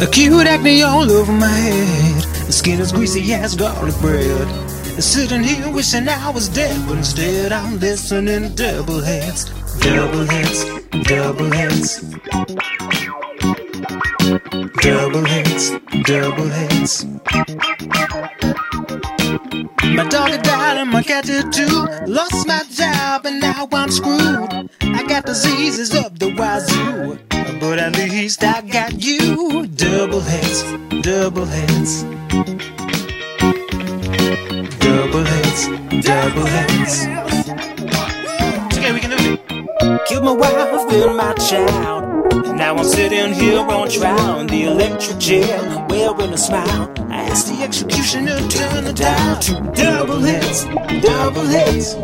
Acute acne all over my head. The skin is greasy as garlic bread. Sitting here wishing I was dead, but instead I'm listening to double heads, double heads, double heads. Double heads, double heads. My dog died and my cat did too. Lost my job and now I'm screwed. I got diseases of the wazoo, but at least I got you. Double heads, double heads. Double heads, double heads. Okay, we can do it. Killed my wife and my child. Now I'm sitting here on trial in the electric chair, wearing a smile. I asked the executioner to turn the dial to double heads, double heads.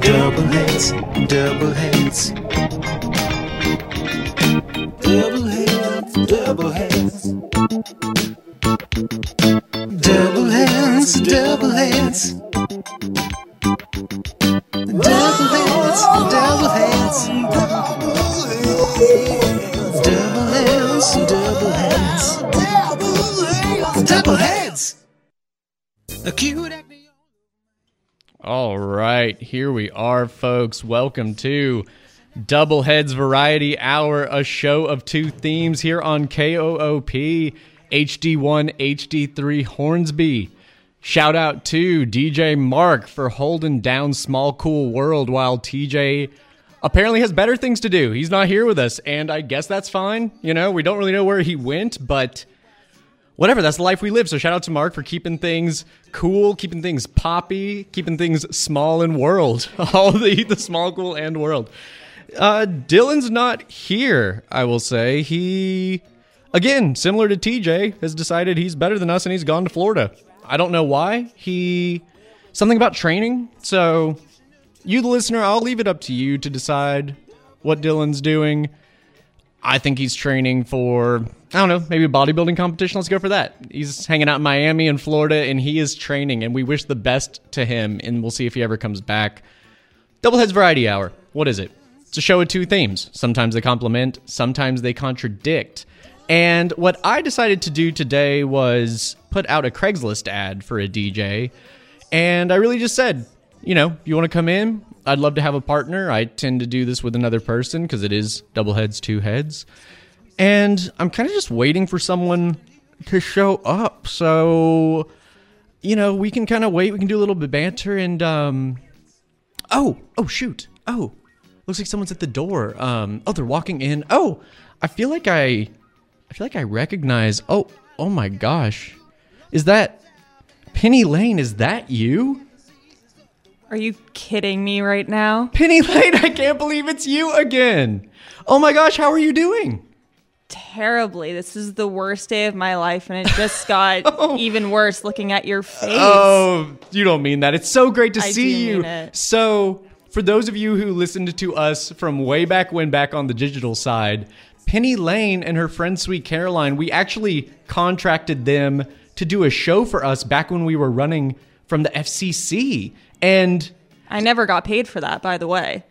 Double heads, double heads. Double heads, double heads. Double heads, double heads. Double heads, double heads. Double heads, double heads. Double heads. Acute acne. All right, here we are, folks. Welcome to Double Heads Variety Hour, a show of two themes here on KOOP HD1, HD3 Hornsby. Shout out to DJ Mark for holding down Small Cool World while TJ apparently has better things to do. He's not here with us, and I guess that's fine. You know, we don't really know where he went, but whatever, that's the life we live. So shout out to Mark for keeping things cool, keeping things poppy, keeping things small and world. All the the small, cool, and world. Uh, Dylan's not here, I will say. He, again, similar to TJ, has decided he's better than us and he's gone to Florida. I don't know why. He, something about training. So, you, the listener, I'll leave it up to you to decide what Dylan's doing. I think he's training for, I don't know, maybe a bodybuilding competition. Let's go for that. He's hanging out in Miami and Florida, and he is training, and we wish the best to him, and we'll see if he ever comes back. Doubleheads Variety Hour. What is it? It's a show with two themes. Sometimes they complement, sometimes they contradict. And what I decided to do today was put out a Craigslist ad for a DJ. And I really just said, you know, you want to come in? I'd love to have a partner. I tend to do this with another person because it is double heads, two heads. And I'm kind of just waiting for someone to show up. So, you know, we can kind of wait. We can do a little bit banter and, um, oh, oh, shoot. Oh, looks like someone's at the door. Um, oh, they're walking in. Oh, I feel like I, I feel like I recognize. Oh, oh my gosh, is that Penny Lane? Is that you, Are you kidding me right now? Penny Lane? I can't believe it's you again. Oh my gosh, how are you doing? Terribly. This is the worst day of my life, and it just got oh. even worse looking at your face. Oh, you don't mean that. It's so great to I see you. So, for those of you who listened to us from way back when, back on the digital side, Penny Lane and her friend Sweet Caroline, we actually contracted them to do a show for us back when we were running from the FCC. And I never got paid for that, by the way.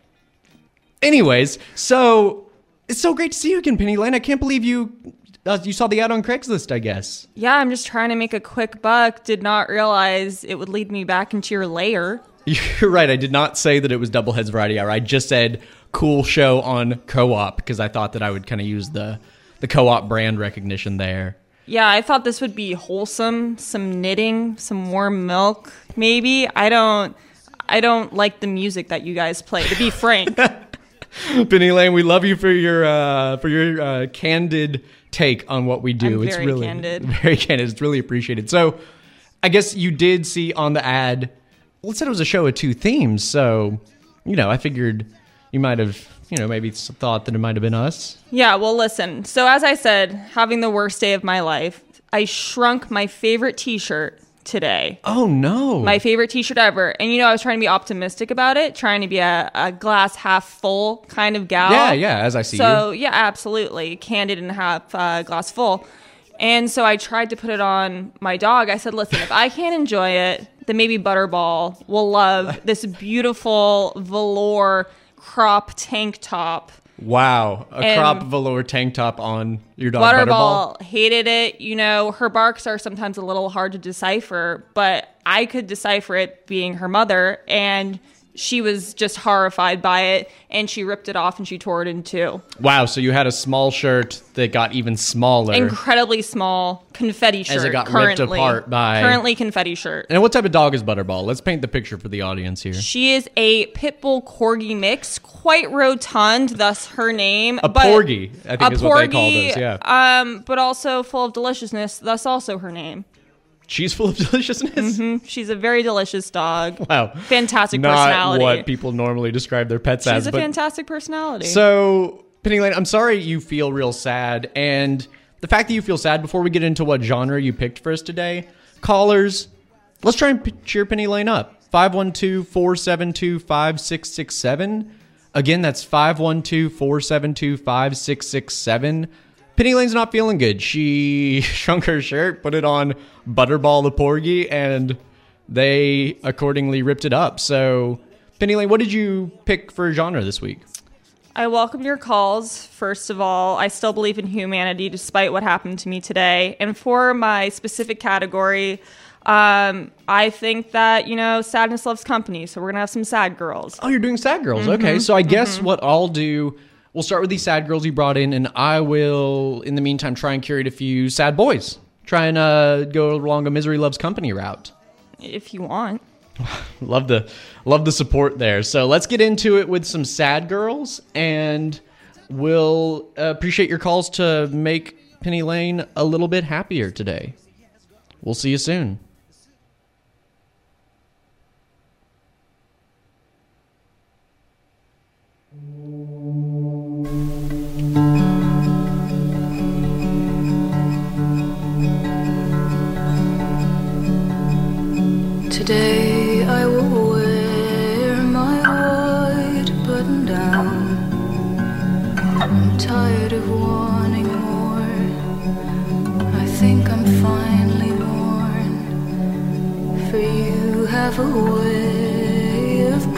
anyways, so it's so great to see you again, Penny Lane. I can't believe you uh, you saw the ad on Craigslist. I guess. Yeah, I'm just trying to make a quick buck. Did not realize it would lead me back into your lair. You're right. I did not say that it was Double Heads Variety Hour. I just said cool show on co-op because I thought that I would kind of use the the co-op brand recognition there. Yeah, I thought this would be wholesome, some knitting, some warm milk, maybe. I don't I don't like the music that you guys play, to be frank. Penny Lane, we love you for your uh, for your uh, candid take on what we do. It's really candid. very candid. It's really appreciated. So, I guess you did see on the ad. Well, it said it was a show with two themes. So, you know, I figured you might have, you know, maybe thought that it might have been us. Yeah, well, listen. So, as I said, having the worst day of my life, I shrunk my favorite t shirt today. Oh no! My favorite t shirt ever. And, you know, I was trying to be optimistic about it, trying to be a, a glass half full kind of gal. yeah, yeah. As I see you. So, yeah, absolutely. Candid and half uh, glass full. And so I tried to put it on my dog. I said, listen, if I can't enjoy it, then maybe Butterball will love this beautiful velour crop tank top Wow, a crop velour tank top on your dog Butterball. Butterball hated it. You know, her barks are sometimes a little hard to decipher, but I could decipher it being her mother, and she was just horrified by it, and she ripped it off and she tore it in two. Wow, so you had a small shirt that got even smaller. Incredibly small confetti shirt. As it got ripped currently. apart by- currently confetti shirt. and what type of dog is Butterball? Let's paint the picture for the audience here. She is a pit bull corgi mix, quite rotund, thus her name. A but- porgy, I think is what they call those. Yeah, Um, but also full of deliciousness, thus also her name. She's full of deliciousness. Mm-hmm. She's a very delicious dog. Wow, Fantastic not personality. what people normally describe their pets as. She's a fantastic personality. So, Penny Lane, I'm sorry you feel real sad. And the fact that you feel sad before we get into what genre you picked for us today, callers, let's try and p- cheer Penny Lane up. 512 472 5667. Again, that's 512 472 5667. Penny Lane's not feeling good. She shrunk her shirt, put it on Butterball the Porgy, and they accordingly ripped it up. So, Penny Lane, what did you pick for genre this week? I welcome your calls. First of all, I still believe in humanity despite what happened to me today. And for my specific category, um, I think that, you know, sadness loves company. So we're going to have some sad girls. Oh, you're doing sad girls. Okay, so I guess what I'll do, we'll start with these sad girls you brought in, and I will, in the meantime, try and curate a few sad boys. Try and uh, go along a misery loves company route. If you want. Love the love the support there. So let's get into it with some sad girls, and we'll uh, appreciate your calls to make Penny Lane a little bit happier today. We'll see you soon. Today I will wear my white button down. I'm tired of wanting more. I think I'm finally worn. For you have a way of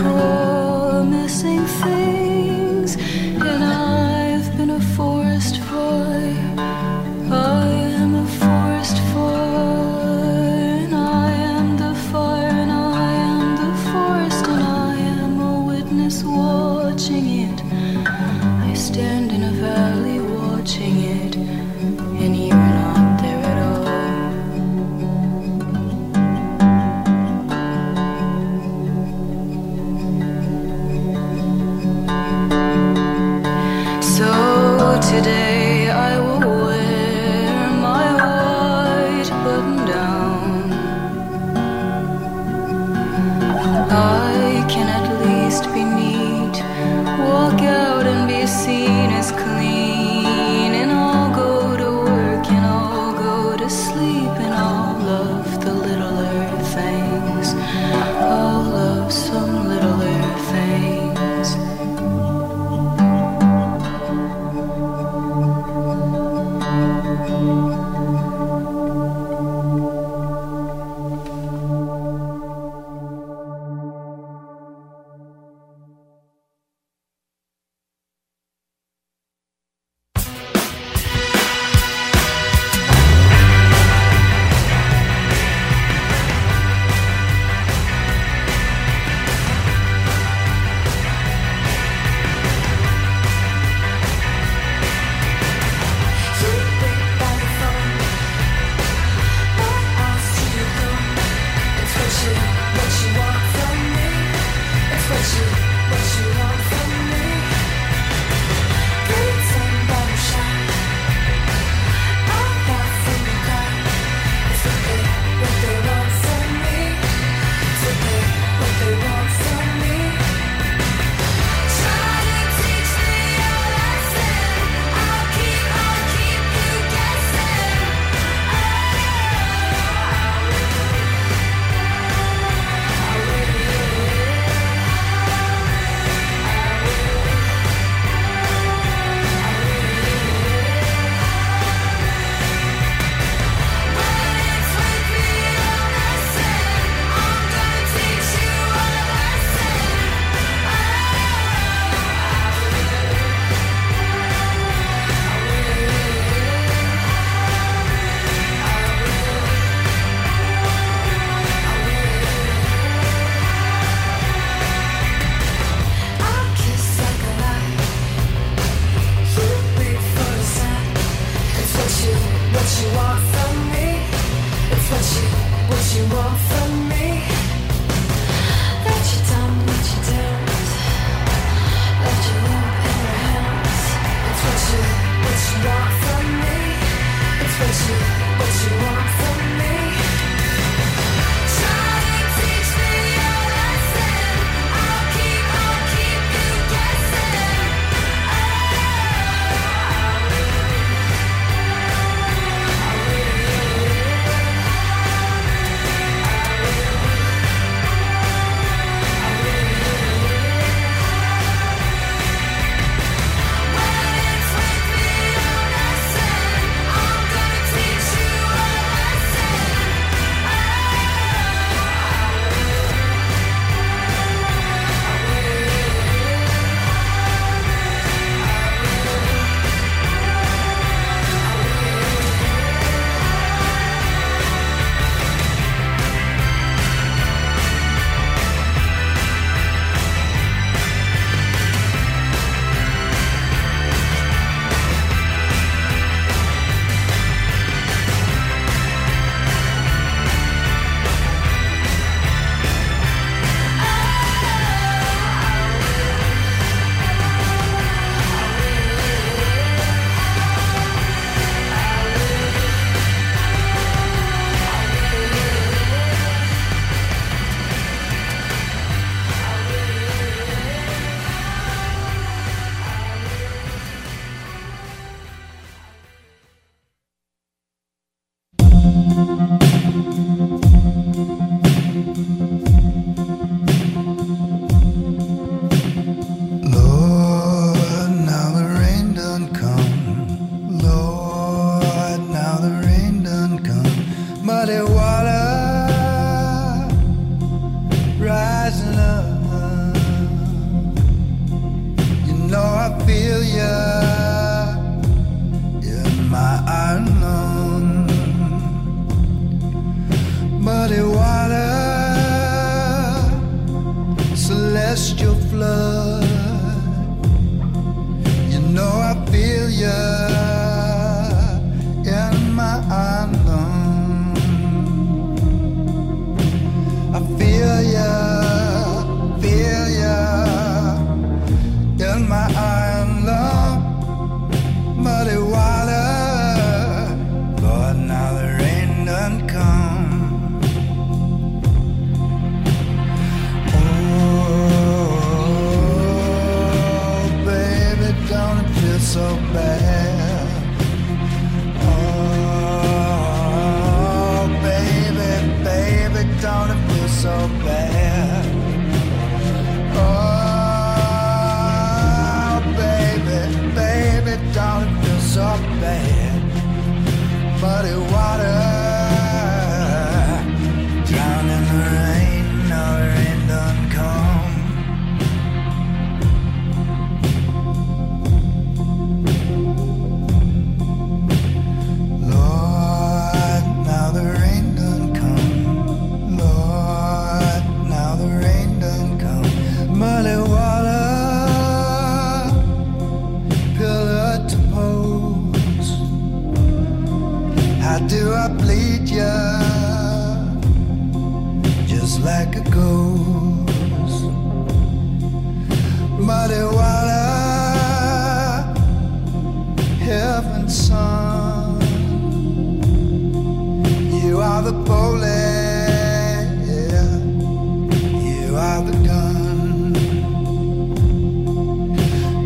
celestial flood.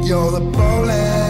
You're the bullet,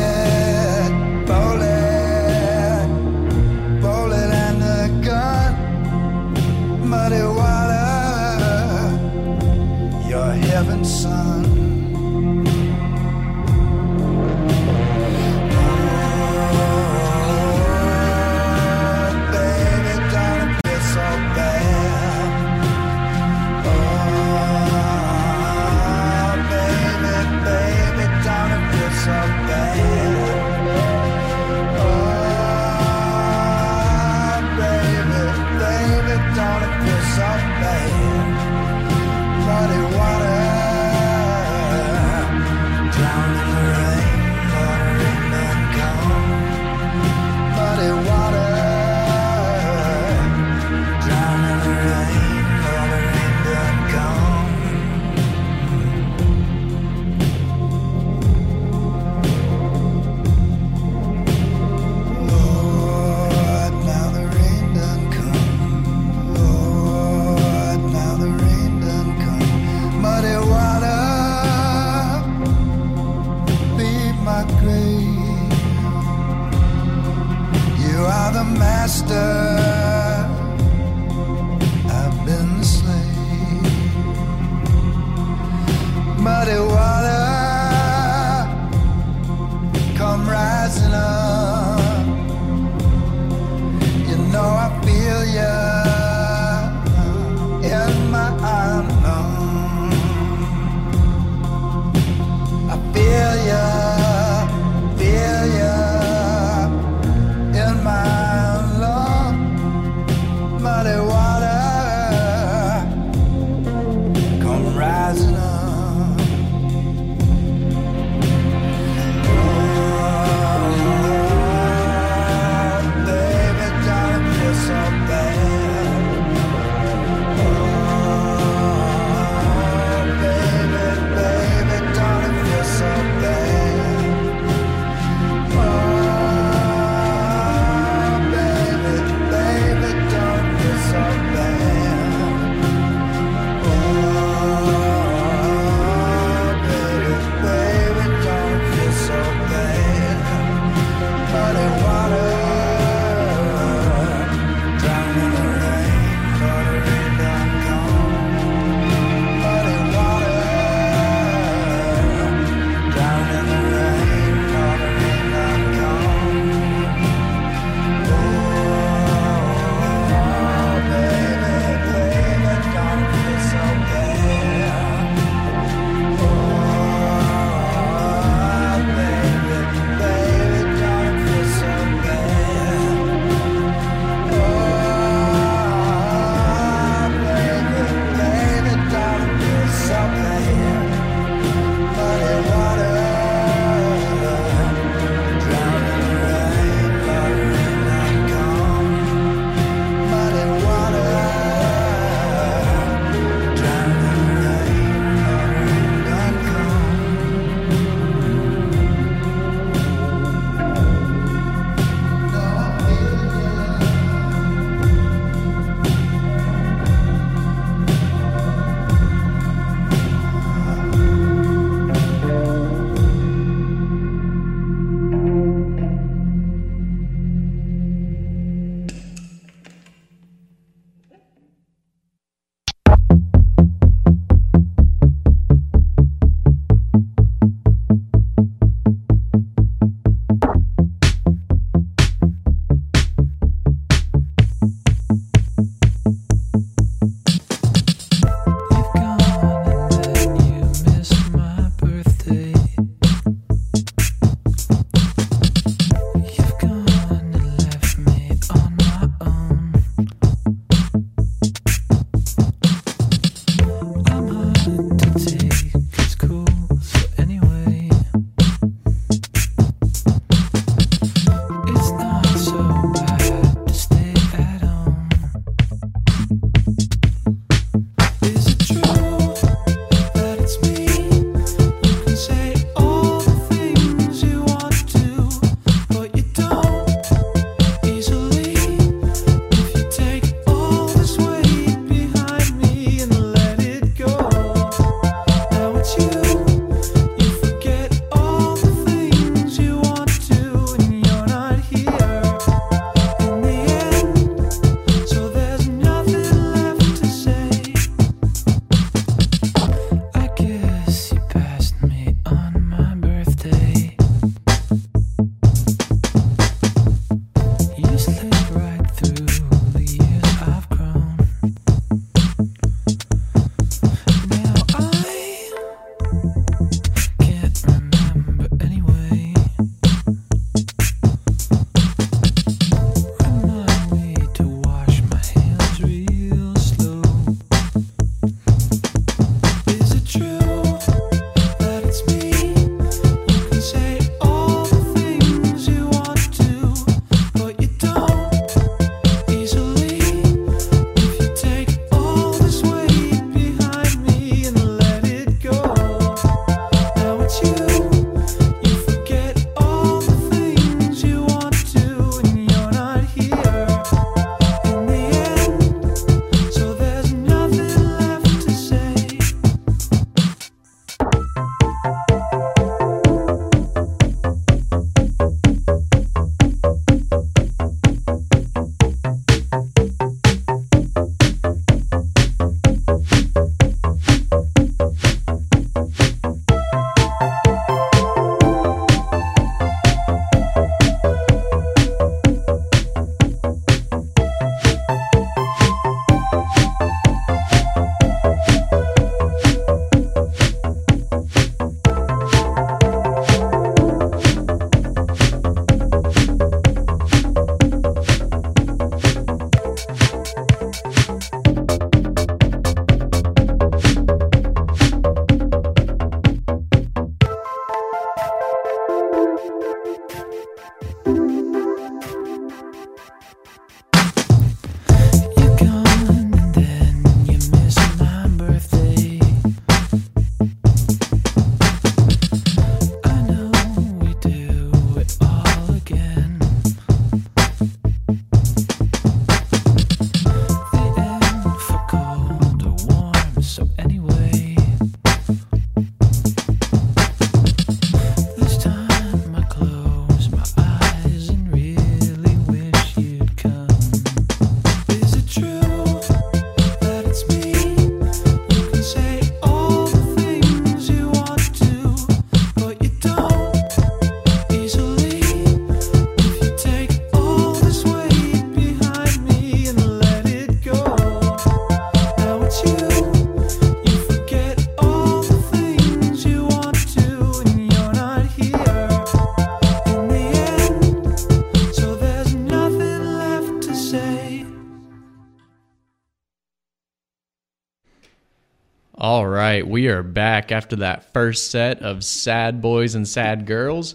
we are back after that first set of Sad Boys and Sad Girls.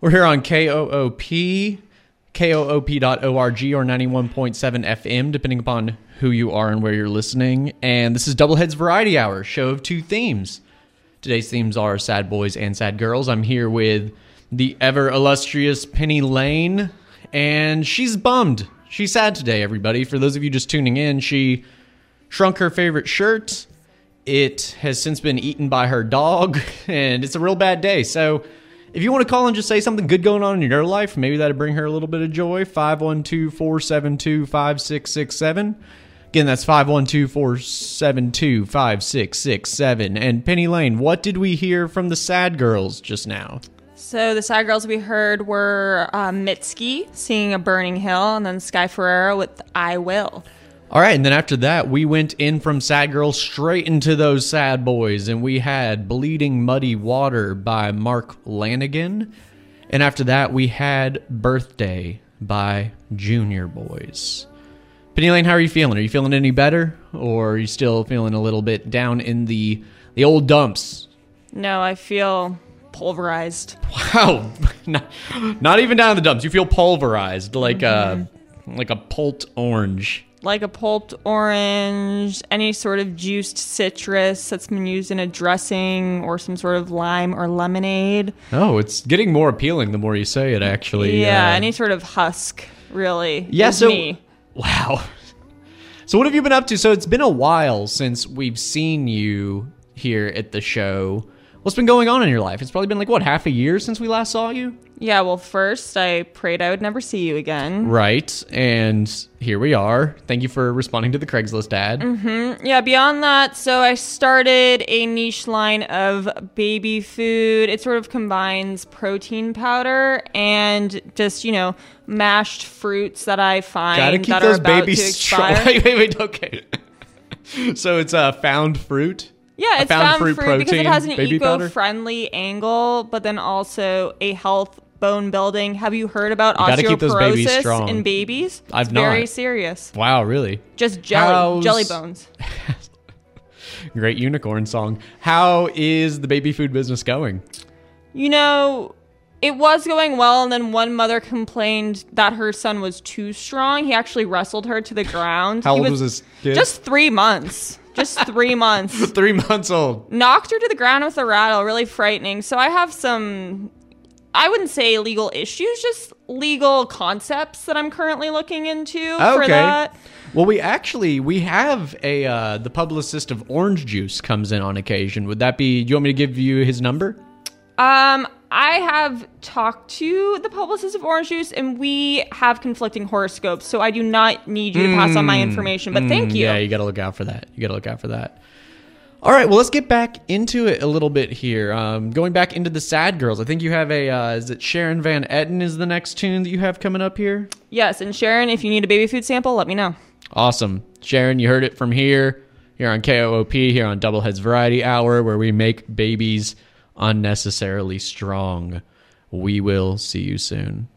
We're here on KOOP, KOOP.org or 91.7 FM, depending upon who you are and where you're listening. And this is Doubleheads Variety Hour, show of two themes. Today's themes are Sad Boys and Sad Girls. I'm here with the ever illustrious Penny Lane, and she's bummed. She's sad today, everybody. For those of you just tuning in, she shrunk her favorite shirt. It has since been eaten by her dog, and it's a real bad day. So, if you want to call and just say something good going on in your life, maybe that'd bring her a little bit of joy. 512 472 5667. Again, that's 512 472 5667. And Penny Lane, what did we hear from the sad girls just now? So the sad girls we heard were uh, Mitski singing a Burning Hill, and then Sky Ferreira with I Will. All right, and then after that, we went in from Sad Girls straight into those Sad Boys, and we had Bleeding Muddy Water by Mark Lanegan. And after that, we had Birthday by Junior Boys. Penny Lane, how are you feeling? Are you feeling any better? Or are you still feeling a little bit down in the the old dumps? No, I feel pulverized. Wow. not, not even down in the dumps. You feel pulverized like a like a pulped orange. Like a pulped orange, any sort of juiced citrus that's been used in a dressing, or some sort of lime or lemonade. Oh, it's getting more appealing the more you say it actually. Yeah, Uh, any sort of husk, really. Yeah, so me. wow. So what have you been up to? So it's been a while since we've seen you here at the show. What's been going on in your life? It's probably been like what half a year since we last saw you, Yeah, well, first I prayed I would never see you again. right? And here we are. Thank you for responding to the Craigslist ad. Yeah, beyond that, so I started a niche line of baby food. It sort of combines protein powder and just, you know, mashed fruits that I find Gotta keep that those are about babies to expire. Wait, wait, wait. Okay. so it's a uh, found fruit. Yeah, it's found fruit fruit, because it has an eco-friendly angle, but then also a health bone building. Have you heard about gotta keep those babies osteoporosis strong. in babies? I've it's very serious. Wow, really? Just jelly, How's- jelly bones. Great unicorn song. How is the baby food business going? You know, it was going well, and then one mother complained that her son was too strong. He actually wrestled her to the ground. How He old was this kid? Just three months. Just three months. Three months old. Knocked her to the ground with a rattle. Really frightening. So I have some. I wouldn't say legal issues, just legal concepts that I'm currently looking into for that. Well, we actually we have a uh, the publicist of Orange Juice comes in on occasion. Would that be? Do you want me to give you his number? Um, I have talked to the publicist of Orange Juice, and we have conflicting horoscopes, so I do not need you to pass on my information. But thank you. Mm, Yeah, you got to look out for that. You got to look out for that. All right, well, let's get back into it a little bit here. Um, going back into the Sad Girls, I think you have a. Uh, is it Sharon Van Etten is the next tune that you have coming up here? Yes, and Sharon, if you need a baby food sample, let me know. Awesome. Sharon, you heard it from here, here on KOOP, here on Doubleheads Variety Hour, where we make babies unnecessarily strong. We will see you soon.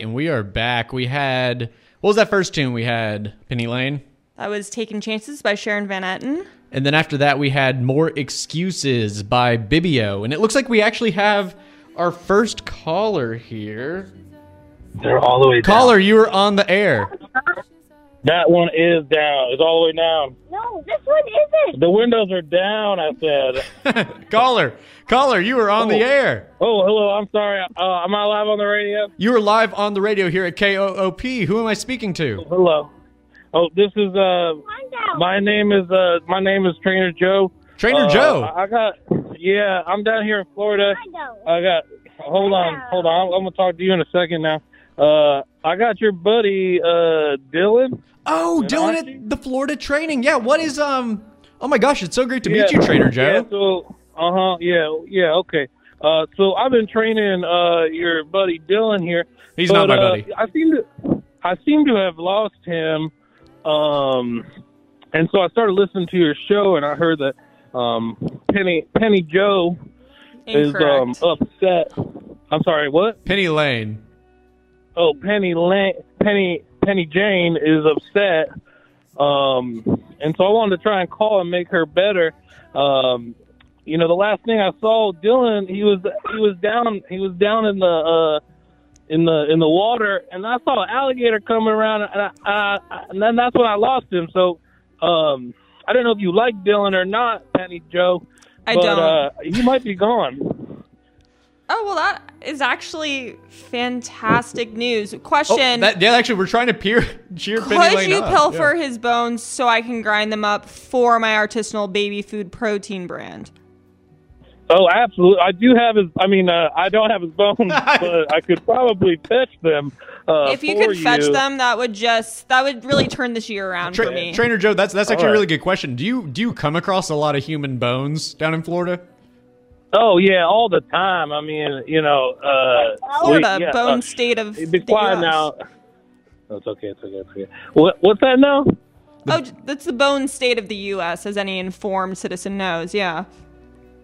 Right, and we are back. We had what was that first tune? We had Penny Lane, That was Taking Chances by Sharon Van Etten. and then after that we had More Excuses by Bibio, and it looks like we actually have our first caller here. They're all the way down. Caller, you are on the air. That one is down. It's all the way down. No, this one isn't. The windows are down. I said. caller, caller, you are on the Oh. air. Oh, hello. I'm sorry. Uh, am I live on the radio? You are live on the radio here at KOOP. Who am I speaking to? Hello. Oh, this is uh. My name is uh. My name is Trainer Joe. Trainer Uh, Joe. I I got. Yeah, I'm down here in Florida. Find out. I got. Hold on. Hold on. I'm, I'm gonna talk to you in a second now. Uh, I got your buddy uh Dylan. Oh, Dylan Archie? at the Florida training. Yeah, what is um? Oh my gosh, it's so great to meet you, Trainer Joe. Yeah, so, uh huh. Yeah. Yeah. Okay. Uh, so I've been training uh your buddy Dylan here. He's but, not my uh, buddy. I seem to, I seem to have lost him. Um, and so I started listening to your show, and I heard that um Penny Penny Joe is um upset. I'm sorry. What? Penny Lane. Oh, Penny Lan- Penny Penny Jane is upset. Um, and so I wanted to try and call and make her better. Um, you know, the last thing I saw Dylan, he was he was down he was down in the uh in the in the water, and I saw an alligator coming around, and, I, I, and then that's when I lost him. So, um, I don't know if you like Dylan or not, Penny Joe. I but, don't. Uh, he might be gone. Oh, well, that is actually fantastic news. Oh, Question that, yeah, actually, we're trying to peer, cheer Penny Could Lane you up. pilfer Yeah. his bones so I can grind them up for my artisanal baby food protein brand? Oh, absolutely. I do have his. I mean, uh, I don't have his bones, but I could probably fetch them. Uh, if you for could fetch you. them, that would just that would really turn this year around Tra- for me. Trainer Joe, that's that's actually a really good question. Do you do you come across a lot of human bones down in Florida? Oh yeah, all the time. I mean, you know, uh, Florida, we- yeah, bone uh, state of Be the quiet US. now. It's okay. It's okay. It's okay. What, what's that now? Oh, that's the bone state of the U.S. As any informed citizen knows. Yeah.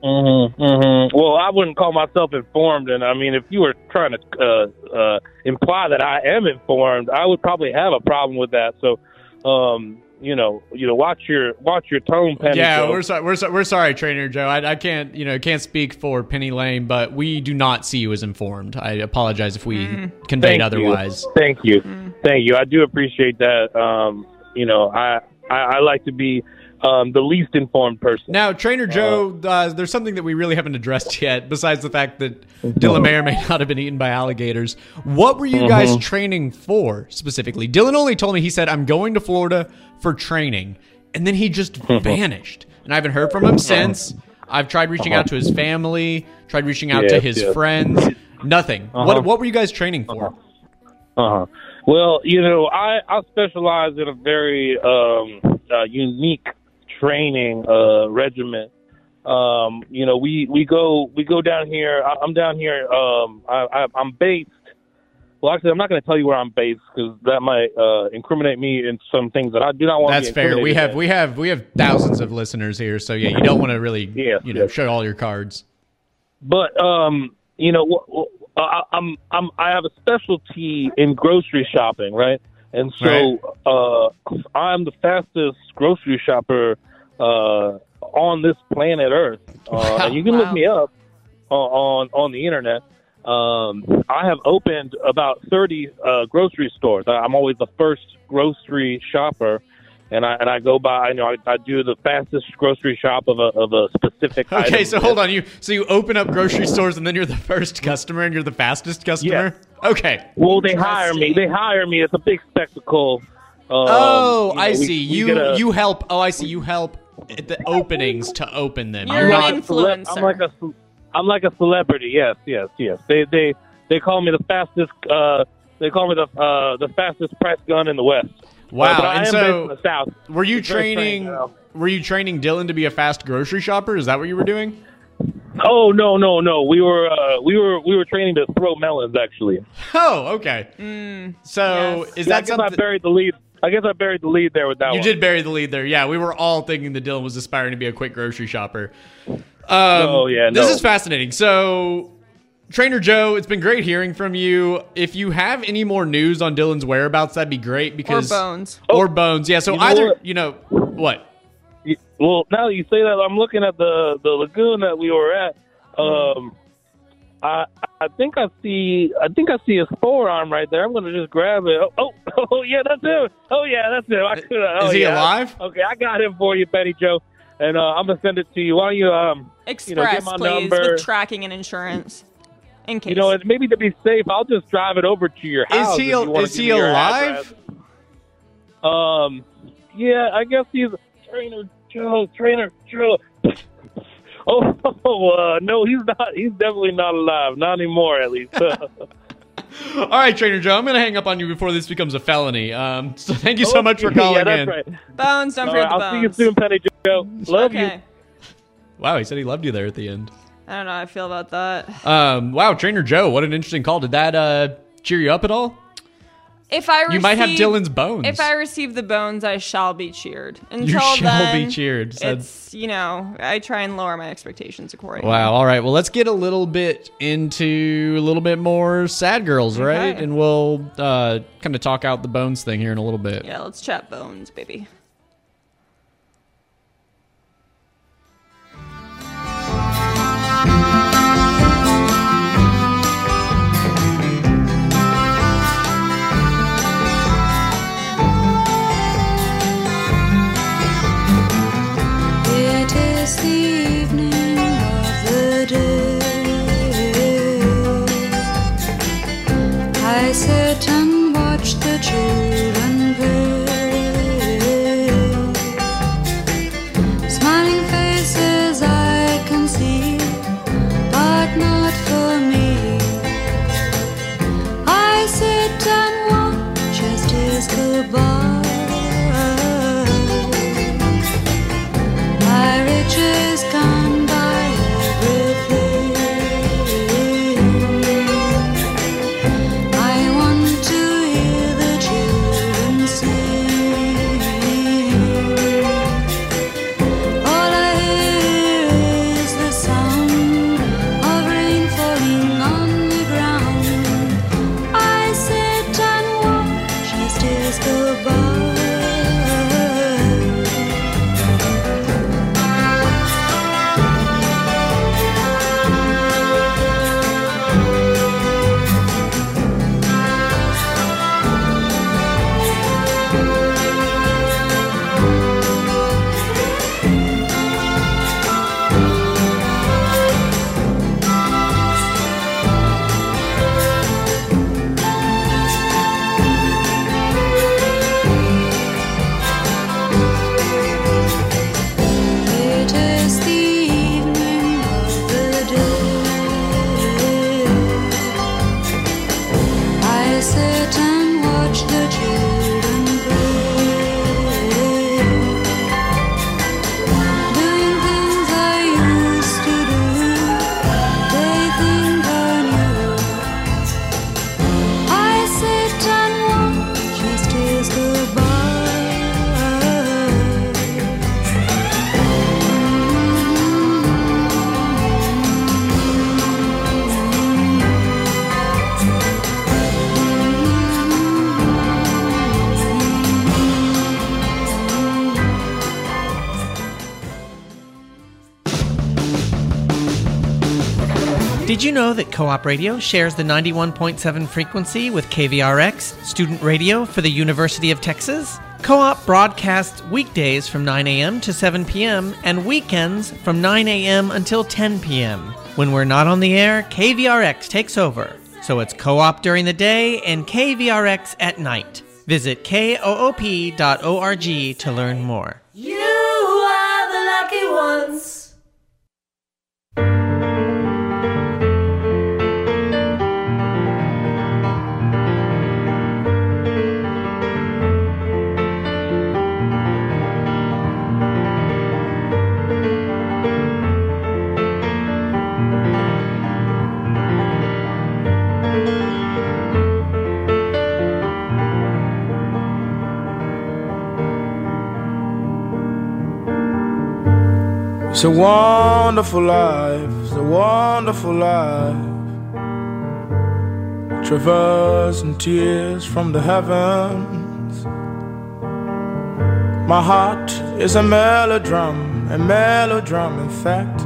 Mm-hmm, mm-hmm. Well, I wouldn't call myself informed, and I mean, if you were trying to uh, uh, imply that I am informed, I would probably have a problem with that. So, um, you know, you know, watch your watch your tone, Penny. yeah, Joe. we're sorry. We're, so- we're sorry, Trainer Joe. I, I can't you know can't speak for Penny Lane, but we do not see you as informed. I apologize if we conveyed Thank otherwise. You. Thank you. Thank you. I do appreciate that. Um, you know, I, I, I like to be um, the least informed person. Now, Trainer Joe, uh, there's something that we really haven't addressed yet, besides the fact that Dylan may or may not have been eaten by alligators. What were you guys training for specifically? Dylan only told me he said, I'm going to Florida for training. And then he just vanished. And I haven't heard from him since. I've tried reaching out to his family, tried reaching out to his yes. friends. Nothing. What, what were you guys training for? Uh-huh. Well, you know, I, I specialize in a very um, uh, unique training uh, regimen. Um, you know, we, we go we go down here. I, I'm down here. Um, I, I, I'm based. Well, actually, I'm not going to tell you where I'm based because that might uh, incriminate me in some things that I do not want. That's fair. We have in. we have we have thousands of listeners here, so yeah, you don't want to really Yes, you know yes. show all your cards. but um, you know, wh- wh- I, I'm I'm I have a specialty in grocery shopping, right? And so uh, I'm the fastest grocery shopper uh, on this planet Earth. Uh, and you can Wow. look me up on on, the internet. Um, I have opened about 30 uh, grocery stores. I'm always the first grocery shopper. And I and I go by, you know, I, I do the fastest grocery shop of a of a specific. Okay, item. so hold on. You so you open up grocery stores and then you're the first customer and you're the fastest customer. Okay. Well, they hire me. They hire me. It's a big spectacle. Um, Oh, you know, I we- see. we you a- you help. Oh, I see. You help at the openings to open them. You're You're an not. a celeb- influencer. I'm like a, ce- I'm like a celebrity. Yes, yes, yes. They, they, they call me the fastest. Uh, they call me the, uh, the fastest press gun in the West. Wow, Uh, but I and am so- based in the South. Were you It's training? strange. Were you training Dylan to be a fast grocery shopper? Is that what you were doing? Oh no, no, no. We were, uh, we were, we were training to throw melons. Actually, Oh, okay. So yes. is Yeah, I that guess I buried the lead. I guess I buried the lead there with that You one. did bury the lead there. Yeah, we were all thinking that Dylan was aspiring to be a quick grocery shopper. Um, Oh, yeah, This is fascinating. So, Trainer Joe, it's been great hearing from you. If you have any more news on Dylan's whereabouts, that'd be great because Or because bones. or bones. Yeah. So You know either what? you know what. Well, now that you say that, I'm looking at the the lagoon that we were at. Um, I I think I see I think I see his forearm right there. I'm gonna just grab it. Oh, oh, oh yeah, that's him. Oh yeah, that's him. I could. Oh, Is he yeah. alive? Okay, I got him for you, Betty Joe, and uh, I'm gonna send it to you. Why don't you um Express, get my please, number. with tracking and insurance. In case. you know and maybe to be safe, I'll just drive it over to your Is house. he if you is give he me your alive? address. Um, yeah, I guess he's trainer Joe. Trainer Joe. Oh, uh, no, he's not. He's definitely not alive. Not anymore, at least. All right, Trainer Joe, I'm gonna hang up on you before this becomes a felony. Um, so thank you so much for calling yeah, that's in. right. bones, don't All forget right, the I'll bones. see you soon, Penny Joe. Love okay. you. Wow, he said he loved you there at the end. I don't know how I feel about that. Um, wow, Trainer Joe, what an interesting call. Did that uh, cheer you up at all? If I receive, You might have Dylan's bones. If I receive the bones, I shall be cheered. Until You shall then, be cheered. said- It's you know I try and lower my expectations accordingly. Wow. All right. Well, let's get a little bit into a little bit more sad girls, right? Okay. And we'll uh, kind of talk out the bones thing here in a little bit. Yeah, let's chat bones, baby. Know that Co op Radio shares the 91.7 frequency with KVRX, student radio for the University of Texas? Co op broadcasts weekdays from 9 a.m. to 7 p.m. and weekends from 9 a.m. until 10 p.m. When we're not on the air, KVRX takes over. So it's co op during the day and KVRX at night. Visit koop.org to learn more. You are the lucky ones. It's a wonderful life, it's a wonderful life. traversing tears from the heavens. My heart is a melodram, a melodram, in fact.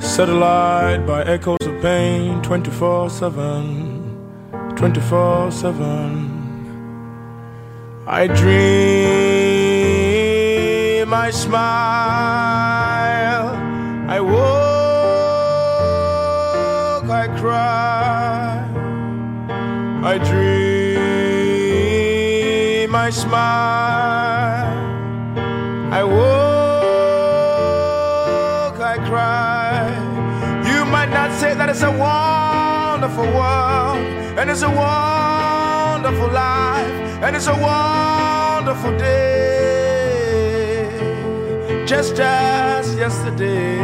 Satellite by echoes of pain 24 7, 24 7. I dream, I smile, I walk, I cry, I dream, I smile, I walk, I cry. You might not say that it's a wonderful world, and it's a wonderful life, and it's a wonderful day, just as yesterday.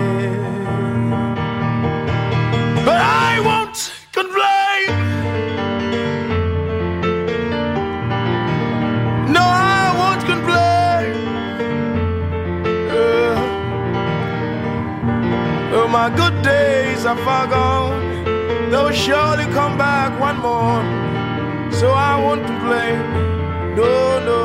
But I won't complain. No, I won't complain. Uh, oh, my good days are far gone. They'll surely come back one more. So I won't complain. No, no.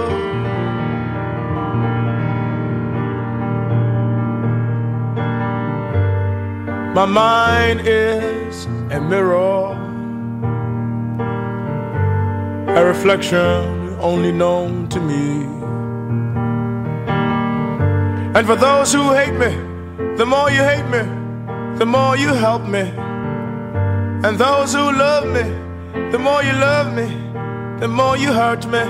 My mind is a mirror, a reflection only known to me. And for those who hate me, the more you hate me, the more you help me. And those who love me, the more you love me, the more you hurt me.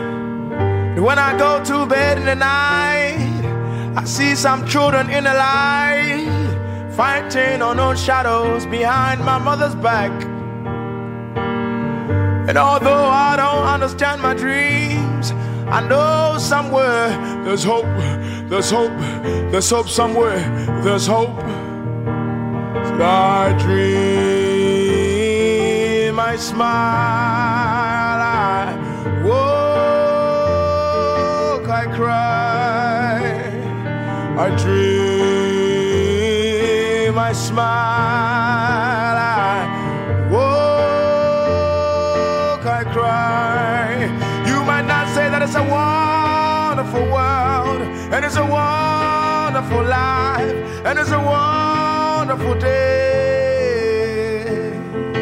And when I go to bed in the night, I see some children in the light fighting unknown shadows behind my mother's back. And although I don't understand my dreams, I know somewhere there's hope, there's hope, there's hope somewhere, there's hope. So I dream, I smile, I smile, I walk, I cry. You might not say that it's a wonderful world, and it's a wonderful life, and it's a wonderful day,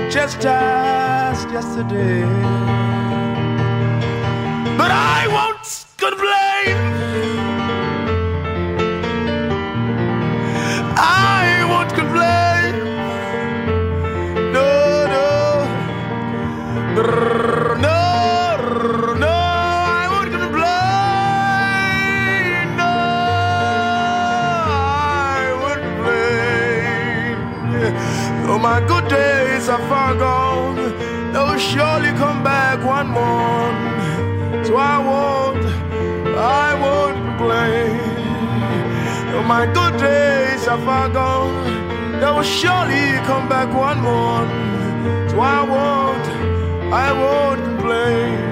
just as yesterday. But I won't days are far gone, they'll surely come back one more. So I won't, I won't complain. Though my good days are far gone, they will surely come back one more. So I won't, I won't complain.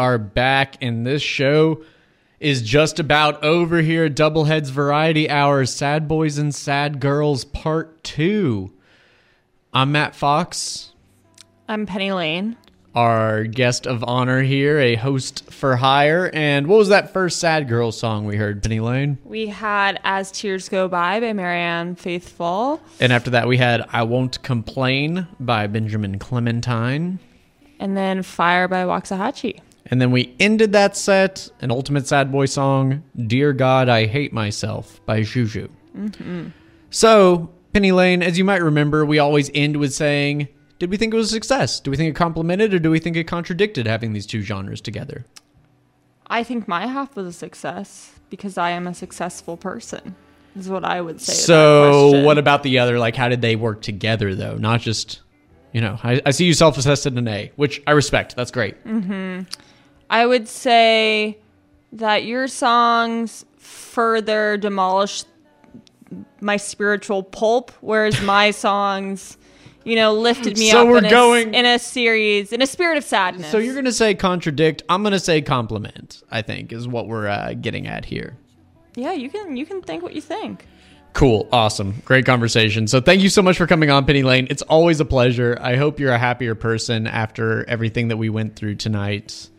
Are back, and this show is just about over here. Doubleheads Variety Hour, Sad Boys and Sad Girls Part 2. I'm Matt Fox, I'm Penny Lane. our guest of honor here, a host for hire. And what was that first Sad Girl song we heard, Penny Lane? We had As Tears Go By by Marianne Faithfull. And after that, we had I Won't Complain by Benjamin Clementine. And then Fire by Waxahatchee. And then we ended that set, an ultimate sad boy song, Dear God, I Hate Myself by Xiu Xiu. Mm-hmm. So, Penny Lane, as you might remember, we always end with saying, Did we think it was a success? Do we think it complemented or do we think it contradicted having these two genres together? I think my half was a success because I am a successful person, is what I would say. So, what about the other? Like, how did they work together, though? Not just, you know, I, I see you self assessed in an A, which I respect. That's great. Mm-hmm. I would say that your songs further demolish my spiritual pulp, whereas my songs, you know, lifted me So up we're in, a, going- in a series, in a spirit of sadness. So, you're going to say contradict. I'm going to say complement, I think, is what we're uh, getting at here. yeah, you can you can think what you think. Cool. Awesome. Great conversation. So thank you so much for coming on, Penny Lane. It's always a pleasure. I hope you're a happier person after everything that we went through tonight.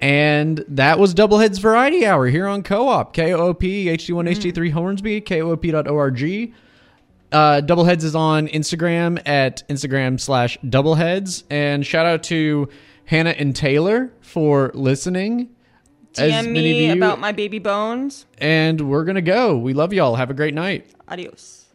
And that was Doubleheads Variety Hour here on Co-op, K-O-O-P, HD1, HD3 Hornsby, KOOP.org. Uh, Doubleheads is on Instagram at Instagram slash Doubleheads. And shout out to Hannah and Taylor for listening. As DM me about my baby bones. And we're going to go. We love y'all. Have a great night. Adios.